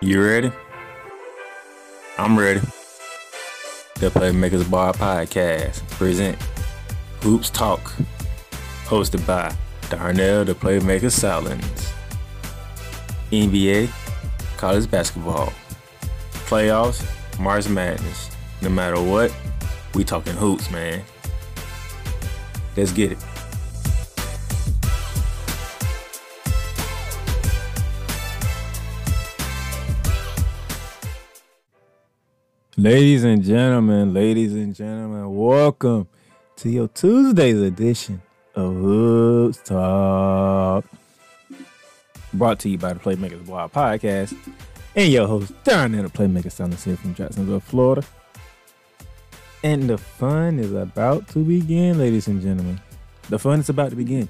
You ready? I'm ready. The Playmakers Bar Podcast present Hoops Talk, hosted by Darnell the Playmaker Salins. NBA, college basketball, playoffs, March Madness. No matter what, we talking hoops, man. Let's get it. Ladies and gentlemen, ladies and gentlemen, welcome to your Tuesday's edition of Hoops Talk. Brought to you by the Playmakers Blog Podcast and your host, Darren the Playmaker Sounders here from Jacksonville, Florida. And the fun is about to begin, ladies and gentlemen. The fun is about to begin.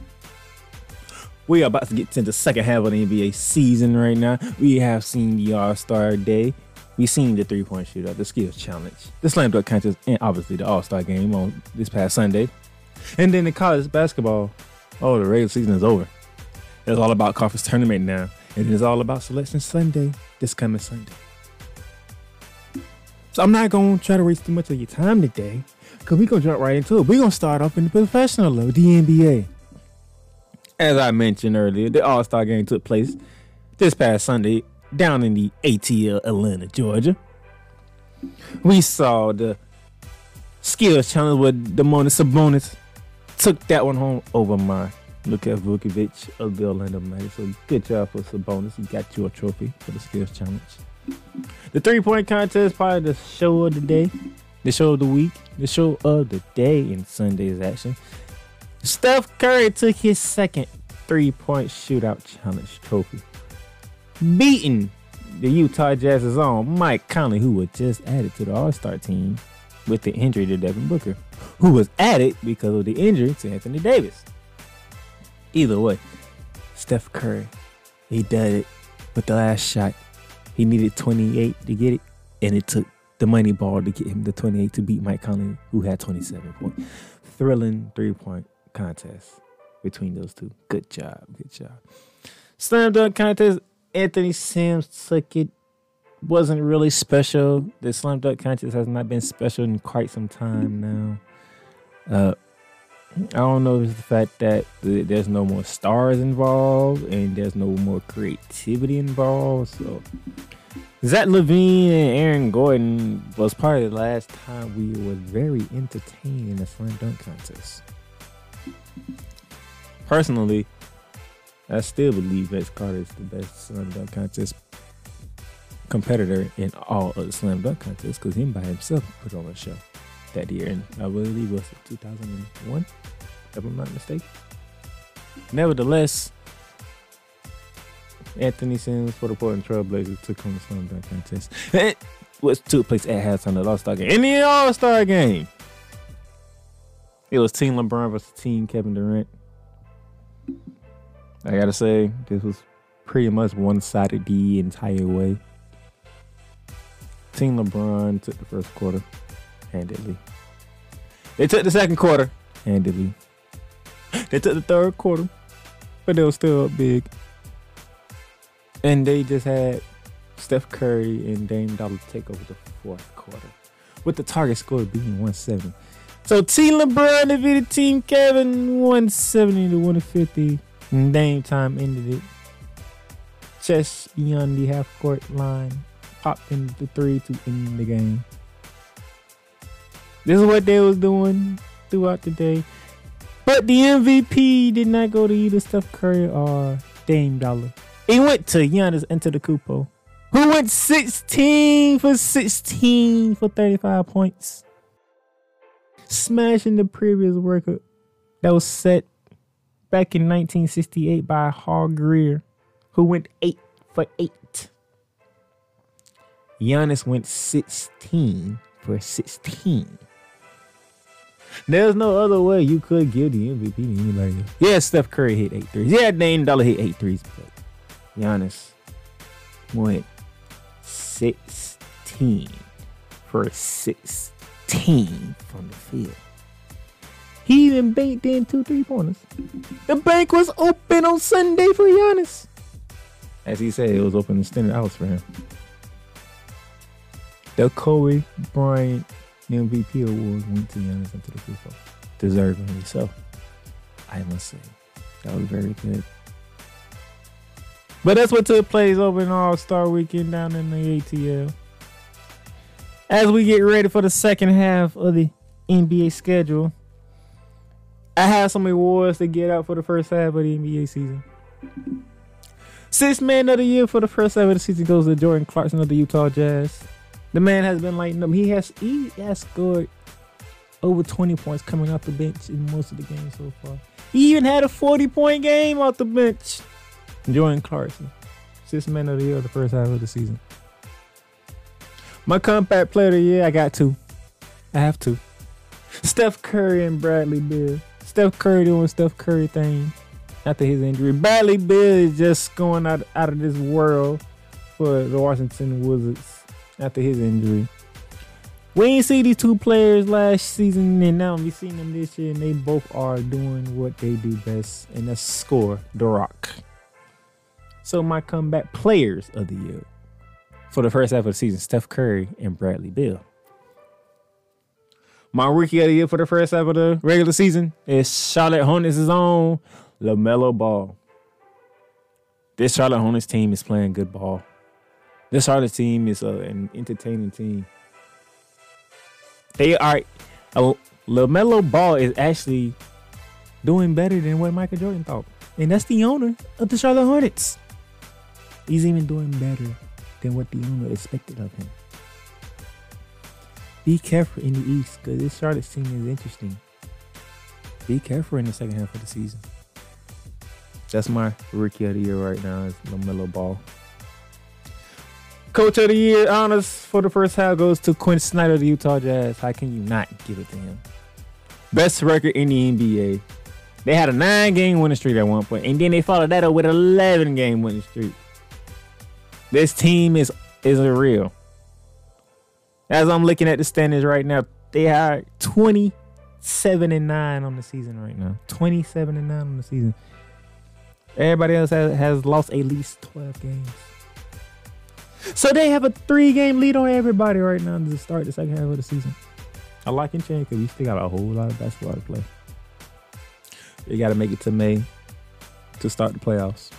We are about to get into the second half of the NBA season right now. We have seen the All Star Day. We've seen the three point shootout, the skills challenge, the slam dunk contest, and obviously the All Star game on this past Sunday. And then the college basketball. Oh, the regular season is over. It's all about conference tournament now. And it's all about selection Sunday, this coming Sunday. So I'm not gonna try to waste too much of your time today, because we're gonna jump right into it. We're gonna start off in the professional level, the NBA. As I mentioned earlier, the All Star game took place this past Sunday down in the ATL Atlanta, Georgia. We saw the skills challenge with Domantas Sabonis took that one home over my Luka Vucevic of the Orlando Magic. So good job for Sabonis. You got your trophy for the skills challenge. The three point contest, probably the show of the day, the show of the week, the show of the day in Sunday's action. Steph Curry took his second three point shootout challenge trophy, beating the Utah Jazz's own Mike Conley, who was just added to the All Star team with the injury to Devin Booker, who was added because of the injury to Anthony Davis. Either way, Steph Curry, he did it with the last shot. He needed 28 to get it, and it took the money ball to get him the 28 to beat Mike Conley, who had 27 points. Thrilling three point contest between those two. Good job. Good job. Slam dunk contest. Anthony Simons took it. Wasn't really special. The slam dunk contest has not been special in quite some time now. Uh, I don't know if it's the fact that there's no more stars involved and there's no more creativity involved. So Zach LaVine and Aaron Gordon was probably the last time we were very entertained in a slam dunk contest. Personally, I still believe Vince Carter is the best slam dunk contest competitor in all of the slam dunk contests because him by himself put on a show that year, and I believe it was 2001, if I'm not mistaken. Nevertheless, Anthony Simons for the Portland Trailblazers took on the slam dunk contest. It was took place at halftime of the All Star game. In the All Star game, it was Team LeBron versus Team Kevin Durant. I gotta say, this was pretty much one sided the entire way. Team LeBron took the first quarter handedly. They took the second quarter handedly. They took the third quarter, but they were still up big. And they just had Steph Curry and Dame Dollar take over the fourth quarter, with the target score being 170. So Team LeBron defeated Team Kevin 170 to 150. And Dame time ended it. Just beyond the half court line, popped into the three to end the game. This is what they was doing throughout the day. But the MVP did not go to either Steph Curry or Dame Dollar. He went to Giannis Antetokounmpo, who went 16 for 16 for 35 points, smashing the previous record that was set back in 1968 by Hal Greer, who went 8 for 8. Giannis went 16 for 16. There's no other way you could give the MVP to anybody else. Yeah, Steph Curry hit eight threes. Yeah, Dame Dollar hit eight threes, but Giannis went 16 for 16 from the field. He even banked in two three pointers. The bank was open on Sunday for Giannis. As he said, it was open extended hours for him. The Kobe Bryant MVP award went to Giannis Antetokounmpo, deservingly so. I must say that was very good. But that's what took place over in All Star Weekend down in the ATL. As we get ready for the second half of the NBA schedule, I have some awards to get out for the first half of the NBA season. Sixth man of the year for the first half of the season goes to Jordan Clarkson of the Utah Jazz. The man has been lighting up. He has he has scored over 20 points coming off the bench in most of the games so far. He even had a 40 point game off the bench. Jordan Clarkson, sixth man of the year the first half of the season. My compact player of the year, I got two. I have two. Steph Curry and Bradley Beal. Steph Curry doing Steph Curry thing after his injury. Bradley Beal is just going out, out of this world for the Washington Wizards after his injury. We ain't see these two players last season, and now we seen them this year, and they both are doing what they do best, and that's score the rock. So my comeback players of the year for the first half of the season, Steph Curry and Bradley Beal. My rookie of the year for the first half of the regular season is Charlotte Hornets' own LaMelo Ball. This Charlotte Hornets team is playing good ball. This Charlotte team is uh, an entertaining team. They are uh, LaMelo Ball is actually doing better than what Michael Jordan thought. And that's the owner of the Charlotte Hornets. He's even doing better than what the owner expected of him. Be careful in the East because this Charlotte team is interesting. Be careful in the second half of the season. That's my rookie of the year right now is LaMelo Ball. Coach of the year honors for the first half goes to Quinn Snyder of the Utah Jazz. How can you not give it to him? Best record in the NBA. They had a nine game winning streak at one point, and then they followed that up with an 11 game winning streak. This team is is real. As I'm looking at the standings right now, they are 27 and 9 on the season right now. 27 and 9 on the season. Everybody else has, has lost at least 12 games. So they have a three game lead on everybody right now to start the second half of the season. I like and change because we still got a whole lot of basketball to play. You got to make it to May to start the playoffs.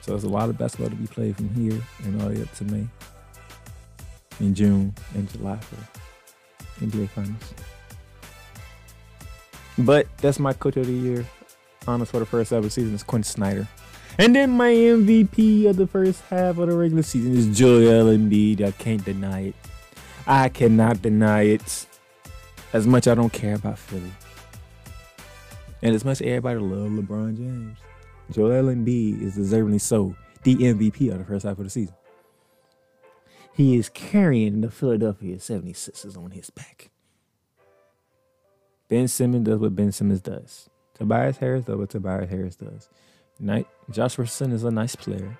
So there's a lot of basketball to be played from here and all the way up to May, in June and July for NBA Finals. But that's my coach of the year. Honors for the first half of the season is Quinn Snyder. And then my MVP of the first half of the regular season is Joel Embiid. I can't deny it. I cannot deny it. As much I don't care about Philly. And as much as everybody love LeBron James. Joel Embiid is deservingly so the MVP of the first half of the season. He is carrying the Philadelphia 76ers on his back. Ben Simmons does what Ben Simmons does. Tobias Harris does what Tobias Harris does. Night, Josh Richardson is a nice player.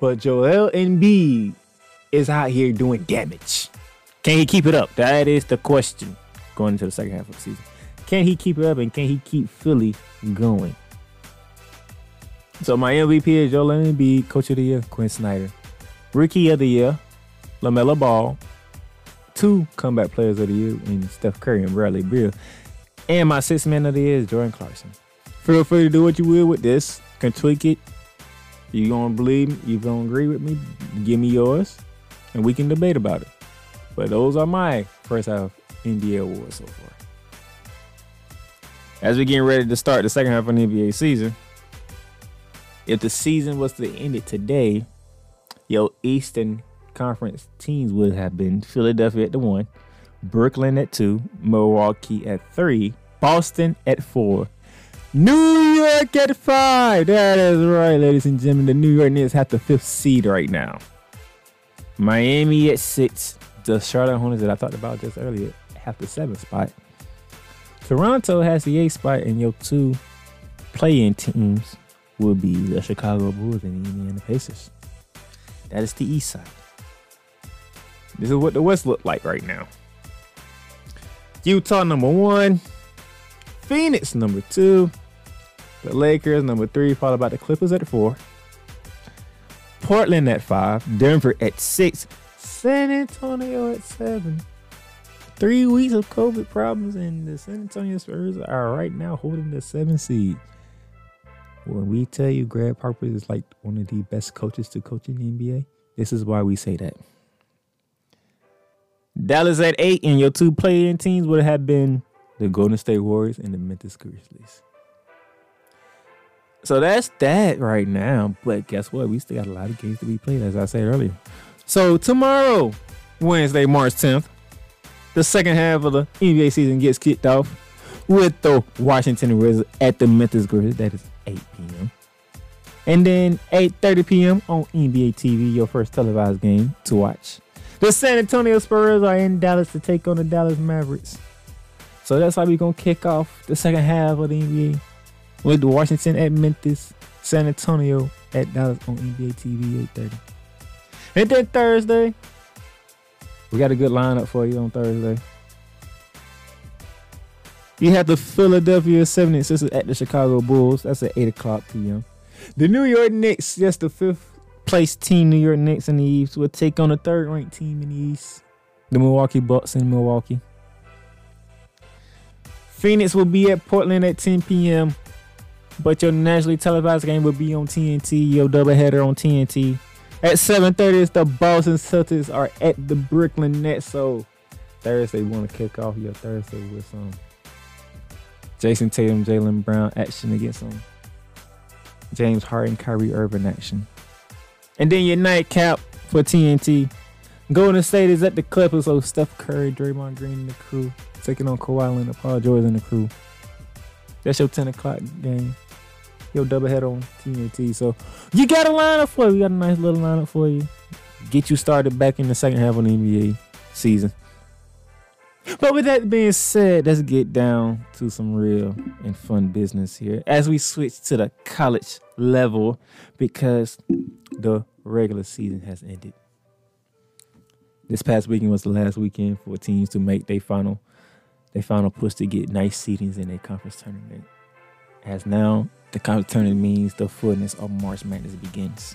But Joel Embiid is out here doing damage. Can he keep it up? That is the question going into the second half of the season. Can he keep it up and can he keep Philly going? So my MVP is Joel Embiid, Coach of the Year, Quinn Snyder. Rookie of the Year, LaMelo Ball. Two comeback players of the year in Steph Curry and Bradley Beal. And my sixth man of the year is Jordan Clarkson. Feel free to do what you will with this. Can tweak it. You gonna believe me? You gonna agree with me? Give me yours, and we can debate about it. But those are my first half NBA awards so far. As we're getting ready to start the second half of the NBA season, if the season was to end it today, your Eastern Conference teams would have been Philadelphia at the one, Brooklyn at two, Milwaukee at three, Boston at four, New York at five. That is right, ladies and gentlemen. The New York Knicks have the fifth seed right now. Miami at six. The Charlotte Hornets that I talked about just earlier have the seventh spot. Toronto has the eighth spot, and your two play-in teams will be the Chicago Bulls and the Indiana Pacers. That is the East side. This is what the West look like right now. Utah number one, Phoenix number two, the Lakers number three, followed by the Clippers at four, Portland at five, Denver at six, San Antonio at seven. Three weeks of COVID problems, and the San Antonio Spurs are right now holding the seven seed. When we tell you Greg Harper is like one of the best coaches to coach in the NBA, this is why we say that. Dallas at eight, and your two playing teams would have been the Golden State Warriors and the Memphis Grizzlies. So that's that right now. But guess what? We still got a lot of games to be played, as I said earlier. So tomorrow, Wednesday, March 10th, the second half of the NBA season gets kicked off with the Washington Wizards at the Memphis Grizzlies. That is 8 p.m. And then 8:30 p.m. on NBA TV, your first televised game to watch. The San Antonio Spurs are in Dallas to take on the Dallas Mavericks. So that's how we're gonna kick off the second half of the NBA with Washington at Memphis, San Antonio at Dallas on NBA TV 8:30. And then Thursday, we got a good lineup for you on Thursday. You have the Philadelphia 76ers at the Chicago Bulls. That's at 8 o'clock p.m. The New York Knicks, just the fifth place team, New York Knicks in the East, will take on the third ranked team in the East, the Milwaukee Bucks in Milwaukee. Phoenix will be at Portland at 10 p.m. But your nationally televised game will be on TNT. Your doubleheader on TNT. At 7:30, it's the Boston Celtics are at the Brooklyn Nets. So Thursday, we want to kick off your Thursday with some Jayson Tatum, Jaylen Brown action against them. James Harden, Kyrie Irving action. And then your nightcap for TNT. Golden State is at the Clippers, so Steph Curry, Draymond Green, and the crew taking on Kawhi Leonard, Paul George, and the crew. That's your 10 o'clock game. Your doubleheader on TNT. So you got a lineup for you. We got a nice little lineup for you. Get you started back in the second half of the NBA season. But with that being said, let's get down to some real and fun business here as we switch to the college level because the regular season has ended. This past weekend was the last weekend for teams to make their final their final push to get nice seedings in their conference tournament. As now the conference tournament means the fullness of March Madness begins.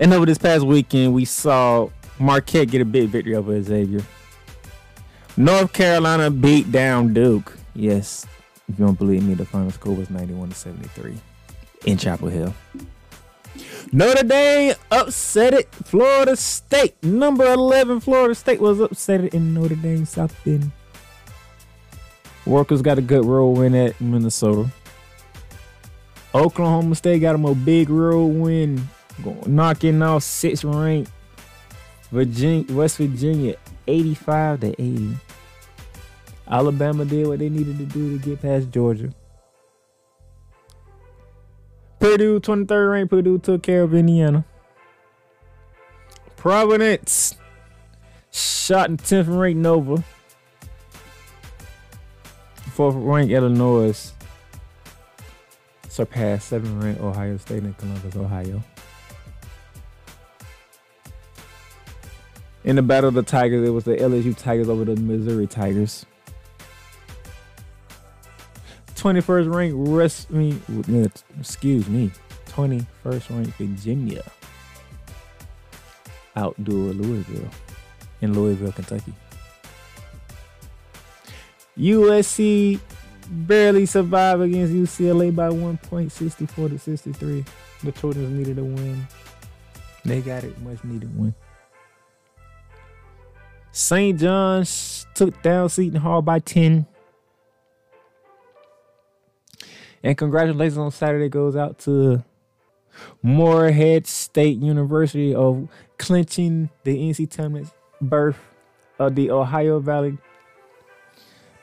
And over this past weekend, we saw Marquette get a big victory over Xavier. North Carolina beat down Duke. Yes, if you don't believe me, the final score was 91 to 73 in Chapel Hill. Notre Dame upset it. Florida State, number 11, Florida State was upset in Notre Dame South Bend. Workers got a good road win at Minnesota. Oklahoma State got them a big road win, knocking off six ranked Virginia, West Virginia, 85 to 80. Alabama did what they needed to do to get past Georgia. Purdue, 23rd ranked Purdue took care of Indiana. Providence shot in 10th ranked Nova. Fourth ranked Illinois surpassed 7th ranked Ohio State in Columbus, Ohio. In the Battle of the Tigers, it was the LSU Tigers over the Missouri Tigers. 21st ranked West, I mean, excuse me, 21st ranked Virginia outdoor Louisville in Louisville, Kentucky. USC barely survived against UCLA by 1.64 to 63. The Trojans needed a win. They got it, much needed win. St. John's took down Seton Hall by 10. And congratulations on Saturday goes out to Morehead State University of clinching the NC tournament berth of the Ohio Valley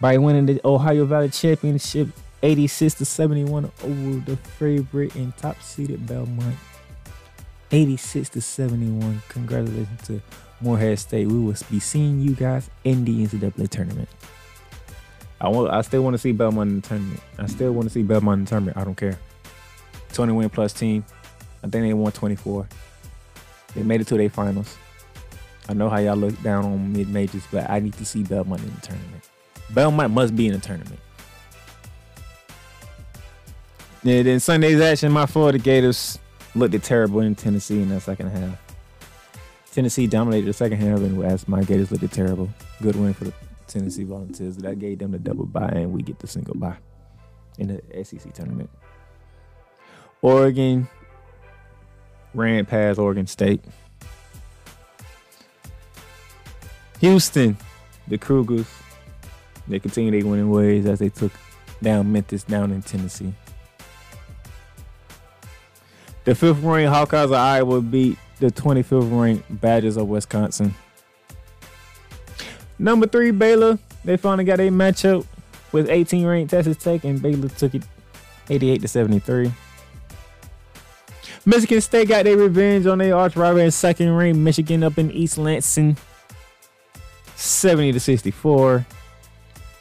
by winning the Ohio Valley Championship 86 to 71 over the favorite and top seeded Belmont. 86 to 71. Congratulations to Morehead State. We will be seeing you guys in the NCAA tournament. I want. I still want to see Belmont in the tournament. I still want to see Belmont in the tournament. I don't care. 20 win plus team. I think they won 24. They made it to their finals. I know how y'all look down on mid majors, but I need to see Belmont in the tournament. Belmont must be in the tournament. Yeah, then Sunday's action, my Florida Gators looked terrible in Tennessee in that second half. Tennessee dominated the second half, and as my Gators looked terrible. Good win for the Tennessee Volunteers. That gave them the double bye, and we get the single bye in the SEC tournament. Oregon ran past Oregon State. Houston, the Cougars, they continue their winning ways as they took down Memphis down in Tennessee. The fifth ranked Hawkeyes of Iowa beat the 25th ranked Badgers of Wisconsin. Number three, Baylor. They finally got a matchup with 18 ranked Texas Tech, and Baylor took it 88 to 73. Michigan State got their revenge on their arch rival in second ranked Michigan up in East Lansing, 70 to 64.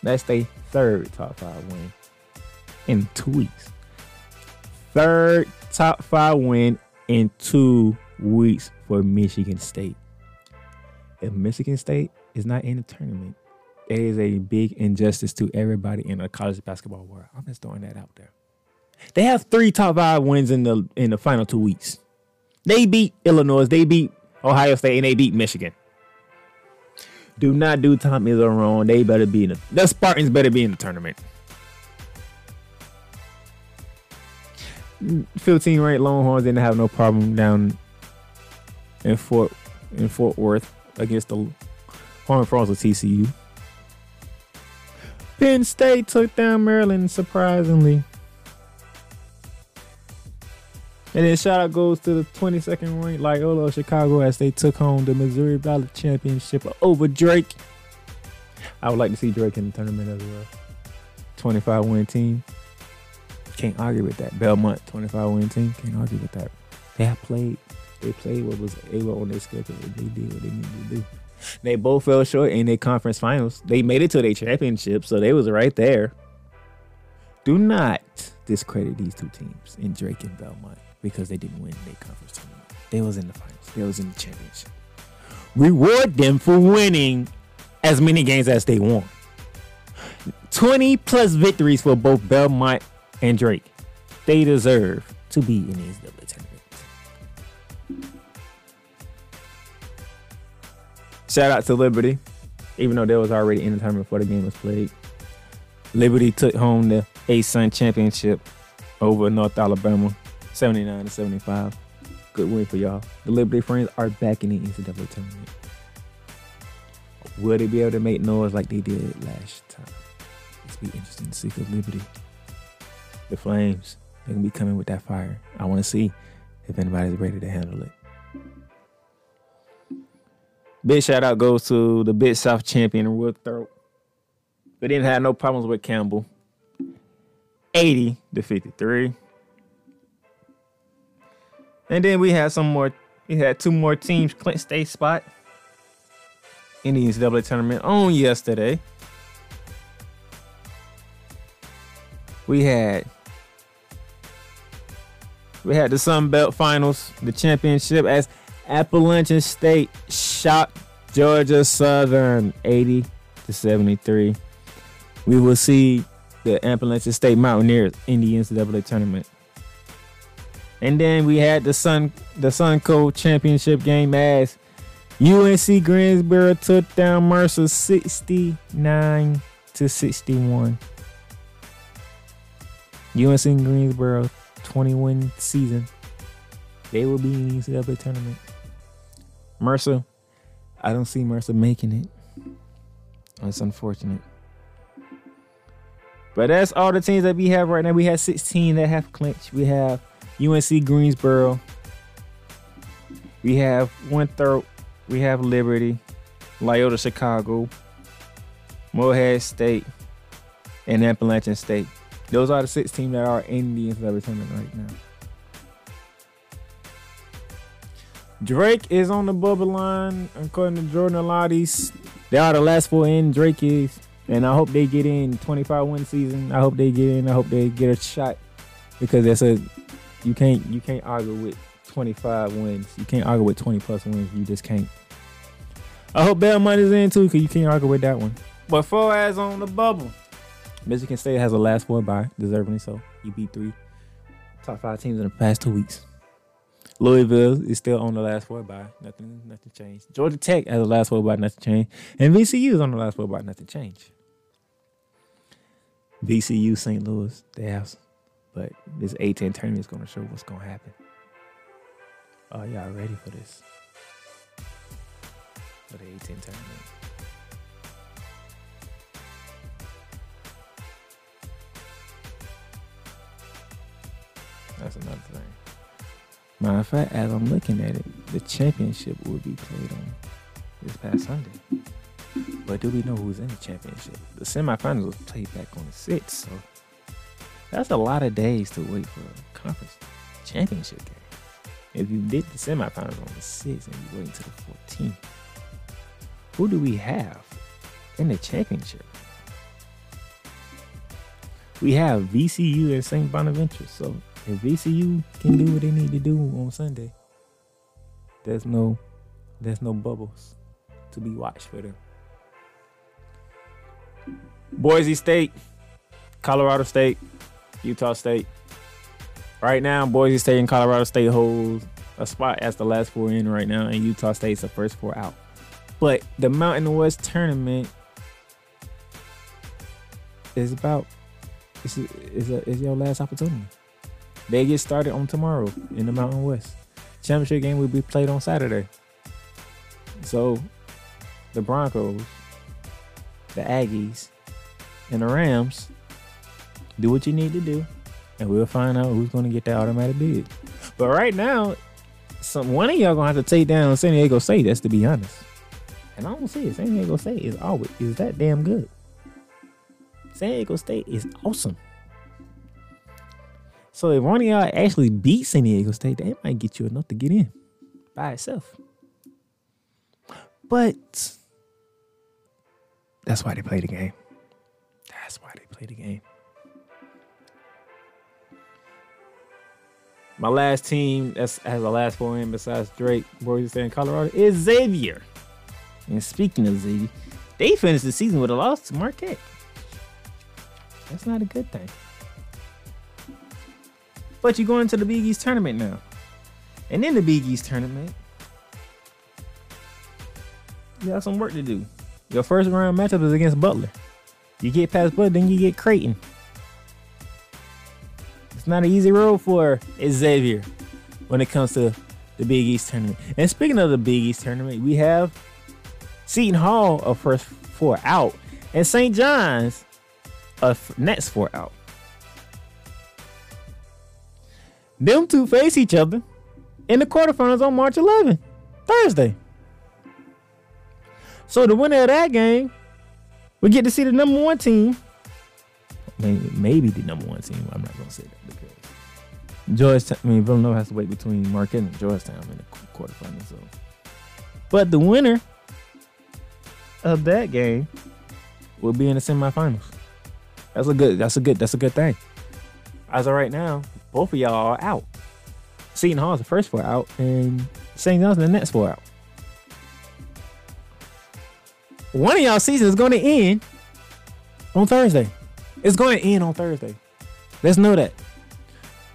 That's their third top five win in two weeks. Third top five win in two weeks for Michigan State. If Michigan State is not in the tournament, it is a big injustice to everybody in the college basketball world. I'm just throwing that out there. They have three top five wins in the in the final two weeks. They beat Illinois, they beat Ohio State, and they beat Michigan. Do not do Tommy wrong. They better be in the the Spartans better be in the tournament. 15 ranked Longhorns didn't have no problem down in Fort in Fort Worth against the Horned Frogs of TCU. Penn State took down Maryland surprisingly. And then shout out goes to the 22nd ranked Loyola Chicago as they took home the Missouri Valley Championship over Drake. I would like to see Drake in the tournament as well. 25 win team. Can't argue with that. Belmont 25 win team. Can't argue with that. They have played. They played what was able on their schedule. They did what they needed to do. They both fell short in their conference finals. They made it to their championship, so they was right there. Do not discredit these two teams in Drake and Belmont because they didn't win their conference tournament. They was in the finals. They was in the championship. Reward them for winning as many games as they won. 20 plus victories for both Belmont and Drake. They deserve to be in these double Shout out to Liberty, even though they was already in the tournament before the game was played. Liberty took home the ASUN championship over North Alabama, 79 to 75. Good win for y'all. The Liberty Friends are back in the NCAA tournament. Will they be able to make noise like they did last time? It's be interesting to see for Liberty. The Flames, they're gonna be coming with that fire. I want to see if anybody's ready to handle it. Big shout out goes to the Big South champion Winthrop. They didn't have no problems with Campbell. 80 to 53. And then we had some more. We had two more teams Clint State spot in the NCAA tournament on yesterday. We had we had the Sun Belt Finals, the championship as Appalachian State shot Georgia Southern 80 to 73. We will see the Appalachian State Mountaineers in the NCAA tournament. And then we had the Sun the Suncoast Championship game as UNC Greensboro took down Mercer 69 to 61. UNC Greensboro 21 season. They will be in the NCAA tournament. Mercer, I don't see Mercer making it. It's unfortunate. But that's all the teams that we have right now. We have 16 that have clinched. We have UNC Greensboro. We have Winthrop. We have Liberty, Loyola Chicago, Morehead State, and Appalachian State. Those are the six teams that are in the NCAA tournament right now. Drake is on the bubble line, according to Jordan Alatis. They are the last four in. Drake is, and I hope they get in 25 win season. I hope they get in. I hope they get a shot because that's a you can't you can't argue with 25 wins. You can't argue with 20 plus wins. You just can't. I hope Belmont is in too because you can't argue with that one. But four as on the bubble. Michigan State has a last four by deservingly so. You beat three top five teams in the past two weeks. Louisville is still on the last four by nothing. Nothing changed. Georgia Tech has the last four by nothing changed, and VCU is on the last four by nothing changed. VCU, St. Louis, they have, but this A10 tournament is going to show what's going to happen. Are y'all ready for this? For the A10 tournament. That's another thing. Matter of fact, as I'm looking at it, the championship will be played on this past Sunday. But do we know who's in the championship? The semifinals was played back on the 6th, so that's a lot of days to wait for a conference championship game. If you did the semifinals on the 6th and you wait until the 14th, who do we have in the championship? We have VCU and St. Bonaventure. So if VCU can do what they need to do on Sunday, there's no there's no bubbles to be watched for them. Boise State, Colorado State, Utah State. Right now, Boise State and Colorado State hold a spot as the last four in right now, and Utah State's the first four out. But the Mountain West tournament is about it's, it's, a, it's your last opportunity. They get started on tomorrow in the Mountain West. Championship game will be played on Saturday. So the Broncos, the Aggies, and the Rams do what you need to do, and we'll find out who's going to get that automatic bid. But right now, some one of y'all gonna have to take down San Diego State. That's to be honest. And I don't see it. San Diego State is always is that damn good. San Diego State is awesome. So if one of y'all actually beat San Diego State, that might get you enough to get in by itself. But that's why they play the game. That's why they play the game. My last team that has the last four in besides Drake, Boise State, and Colorado is Xavier. And speaking of Xavier, they finished the season with a loss to Marquette. That's not a good thing. But you're going to the Big East tournament now. And in the Big East tournament, you got some work to do. Your first round matchup is against Butler. You get past Butler, then you get Creighton. It's not an easy road for Xavier when it comes to the Big East tournament. And speaking of the Big East tournament, we have Seton Hall a first four out, and St. John's a next four out. Them two face each other in the quarterfinals on March 11, Thursday. So the winner of that game, we get to see the number one team. Maybe, maybe the number one team. I'm not gonna say that because Georgetown. I mean, Villanova has to wait between Marquette and Georgetown in the quarterfinals. So, but the winner of that game will be in the semifinals. That's a good. That's a good. That's a good thing. As of right now, both of y'all are out. Seton Hall is the first four out, and St. John's the next four out. One of y'all season is going to end on Thursday. It's going to end on Thursday. Let's know that.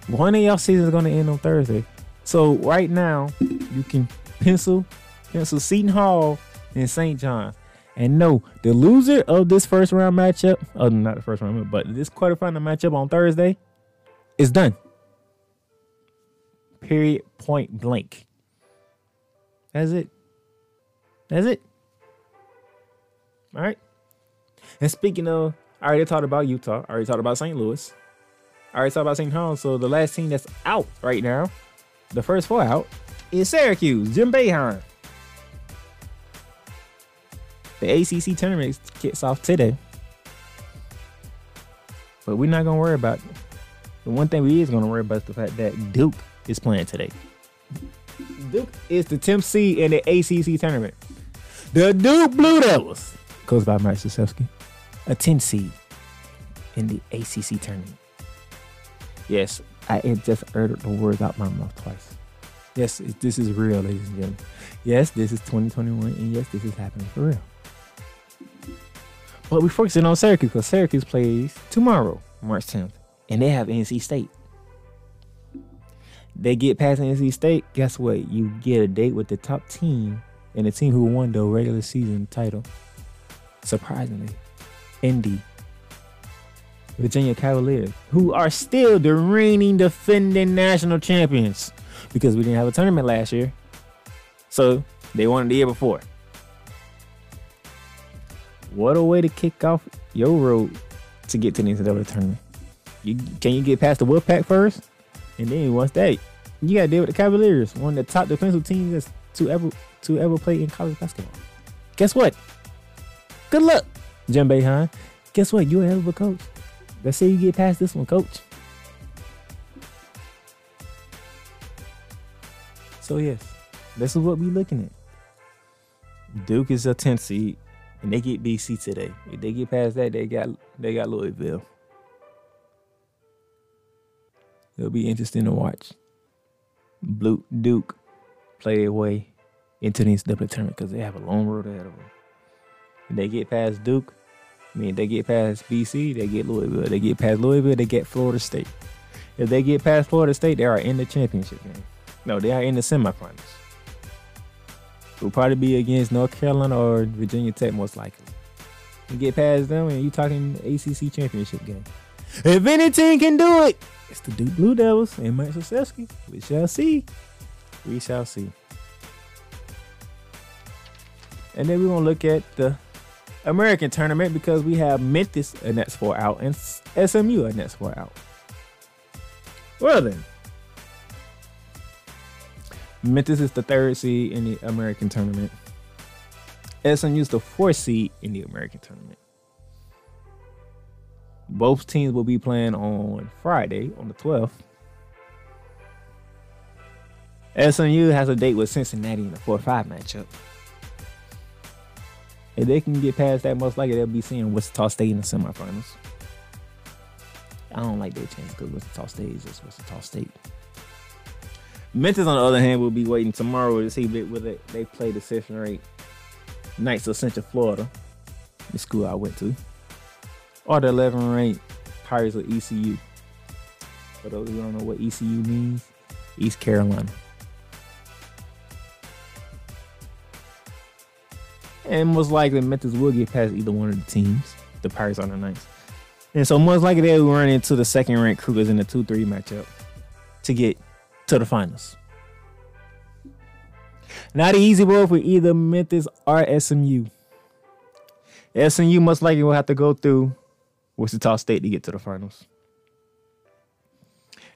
One of y'all season is going to end on Thursday. So right now, you can pencil pencil Seton Hall and St. John's. And no, the loser of this first round matchup, oh, not the first round, but this quarterfinal matchup on Thursday is done. Period. Point blank. That's it. That's it. All right. And speaking of, I already talked about Utah. I already talked about St. Louis. I already talked about St. Paul. So the last team that's out right now, the first four out, is Syracuse, Jim Boeheim. The ACC tournament kicks off today. But we're not going to worry about it. The one thing we is going to worry about is the fact that Duke is playing today. Duke is the 10th seed in the ACC tournament. The Duke Blue Devils, coached by Mike Krzyzewski, a 10 seed in the ACC tournament. Yes, I just uttered the words out my mouth twice. Yes, this is real, ladies and gentlemen. Yes, this is 2021, and yes, this is happening for real. But we're focusing on Syracuse because Syracuse plays tomorrow, March 10th, and they have NC State. They get past NC State. Guess what? You get a date with the top team and the team who won the regular season title. Surprisingly, Indy, Virginia Cavaliers, who are still the reigning defending national champions because we didn't have a tournament last year. So they won it the year before. What a way to kick off your road to get to the NCAA tournament. You, can you get past the Wolfpack first? And then once that, you got to deal with the Cavaliers, one of the top defensive teams to ever to ever play in college basketball. Guess what? Good luck, Jim Boeheim. Guess what? You're a hell of a coach. Let's say you get past this one, coach. So yes, this is what we're looking at. Duke is a 10 seed, and they get BC today. If they get past that, they got they got Louisville. It'll be interesting to watch. Blue Duke play their way into the NCAA tournament because they have a long road ahead of them. If they get past Duke, I mean, they get past BC, they get Louisville. They get past Louisville, they get Florida State. If they get past Florida State, they are in the championship game. No, they are in the semifinals. It will probably be against North Carolina or Virginia Tech, most likely. You get past them, and you're talking ACC championship game. If any team can do it, it's the Duke Blue Devils and Mike Krzyzewski. We shall see. We shall see. And then we're gonna look at the American tournament because we have Memphis a Nets four out and SMU a Nets four out. Well then, Memphis is the third seed in the American tournament. SMU is the fourth seed in the American tournament. Both teams will be playing on Friday on the 12th. SMU has a date with Cincinnati in the 4 5 matchup. If they can get past that, most likely they'll be seeing Wichita State in the semifinals. I don't like their chance because Wichita State is just Wichita State. Memphis, on the other hand, will be waiting tomorrow to see whether they play the session rate Knights of Central Florida, the school I went to, or the 11 ranked Pirates of ECU. For those who don't know what ECU means, East Carolina. And most likely Memphis will get past either one of the teams, the Pirates or the ninth. And so most likely they will run into the second ranked Cougars in the 2 3 matchup to get to the finals. Not an easy road for either Memphis or SMU. SMU most likely will have to go through Wichita State to get to the finals.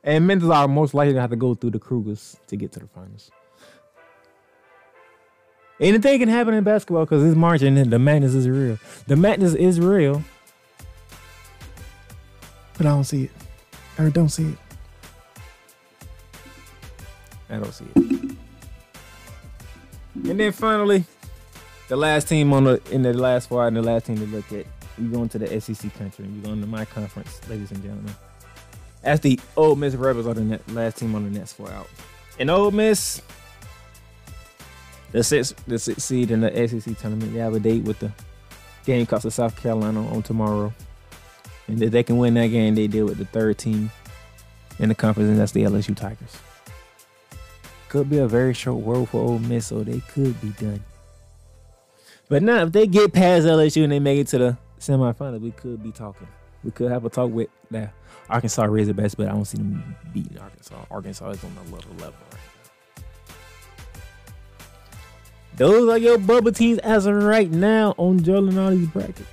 And Memphis are most likely to have to go through the Cougars to get to the finals. Anything can happen in basketball because it's March and the madness is real. The madness is real. But I don't see it. I don't see it. I don't see it. And then finally, the last team on the in the last four and the last team to look at. We going to the SEC country. We going to my conference, ladies and gentlemen. As the Ole Miss Rebels are the net, last team on the next four out. And Ole Miss, the six the sixth seed in the SEC tournament, they have a date with the Gamecocks of South Carolina on tomorrow. And if they can win that game, they deal with the third team in the conference, and that's the LSU Tigers. Could be a very short road for Ole Miss, so they could be done. But now, if they get past LSU and they make it to the semifinals, we could be talking. We could have a talk with the Arkansas Razorbacks, but I don't see them beating Arkansas. Arkansas is on a little level. Those are your bubble teams as of right now on Joe Lunardi's bracket.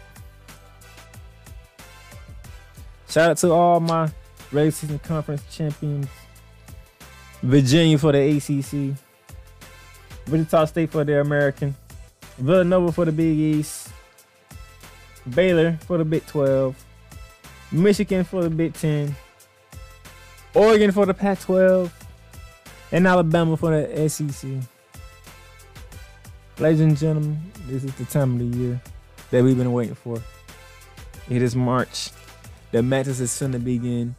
Shout out to all my regular season conference champions. Virginia for the ACC. Wichita State for the American. Villanova for the Big East. Baylor for the Big 12. Michigan for the Big 10. Oregon for the Pac 12. And Alabama for the SEC. Ladies and gentlemen, this is the time of the year that we've been waiting for. It is March. The matches is soon to begin.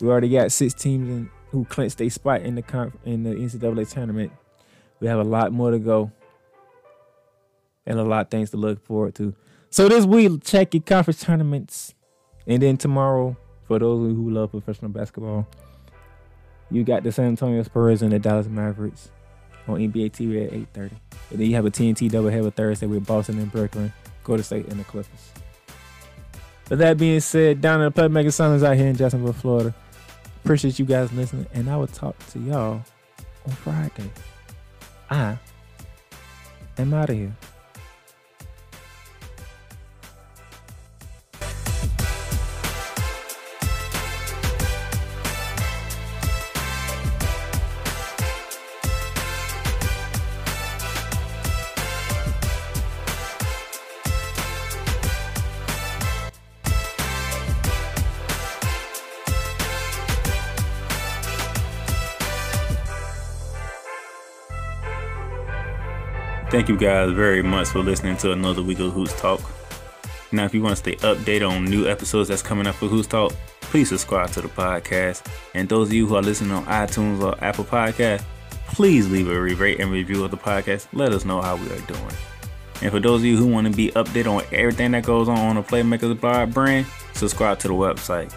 We already got six teams in, who clinched a spot in the conf- in the NCAA tournament. We have a lot more to go, and a lot of things to look forward to. So this week, check your conference tournaments, and then tomorrow, for those who love professional basketball, You got the San Antonio Spurs and the Dallas Mavericks on NBA TV at 8:30. And then you have a TNT doubleheader Thursday with Boston and Brooklyn, Golden State and the Clippers. But that being said, down in the Playmaker Silence out here in Jacksonville, Florida. Appreciate you guys listening, and I will talk to y'all on Friday. I am out of here. Thank you guys very much for listening to another week of Hoops Talk. Now, if you want to stay updated on new episodes that's coming up for Hoops Talk, please subscribe to the podcast. And those of you who are listening on iTunes or Apple Podcast, please leave a rate and review of the podcast. Let us know how we are doing. And for those of you who want to be updated on everything that goes on on the Playmakers Blog brand, subscribe to the website,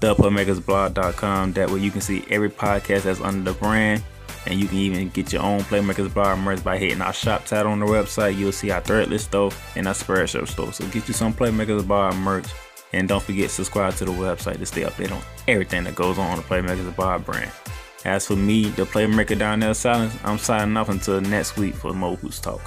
theplaymakersblog.com. That way you can see every podcast that's under the brand and you can even get your own Playmakers Blog merch by hitting our shop tab on the website. You'll see our threadless store and our Spreadshirt store. So get you some Playmakers Blog merch. And don't forget subscribe to the website to stay updated on everything that goes on the Playmakers Blog brand. As for me, the Playmaker down there, Silence, I'm signing off until next week for Mo Hoops Talk.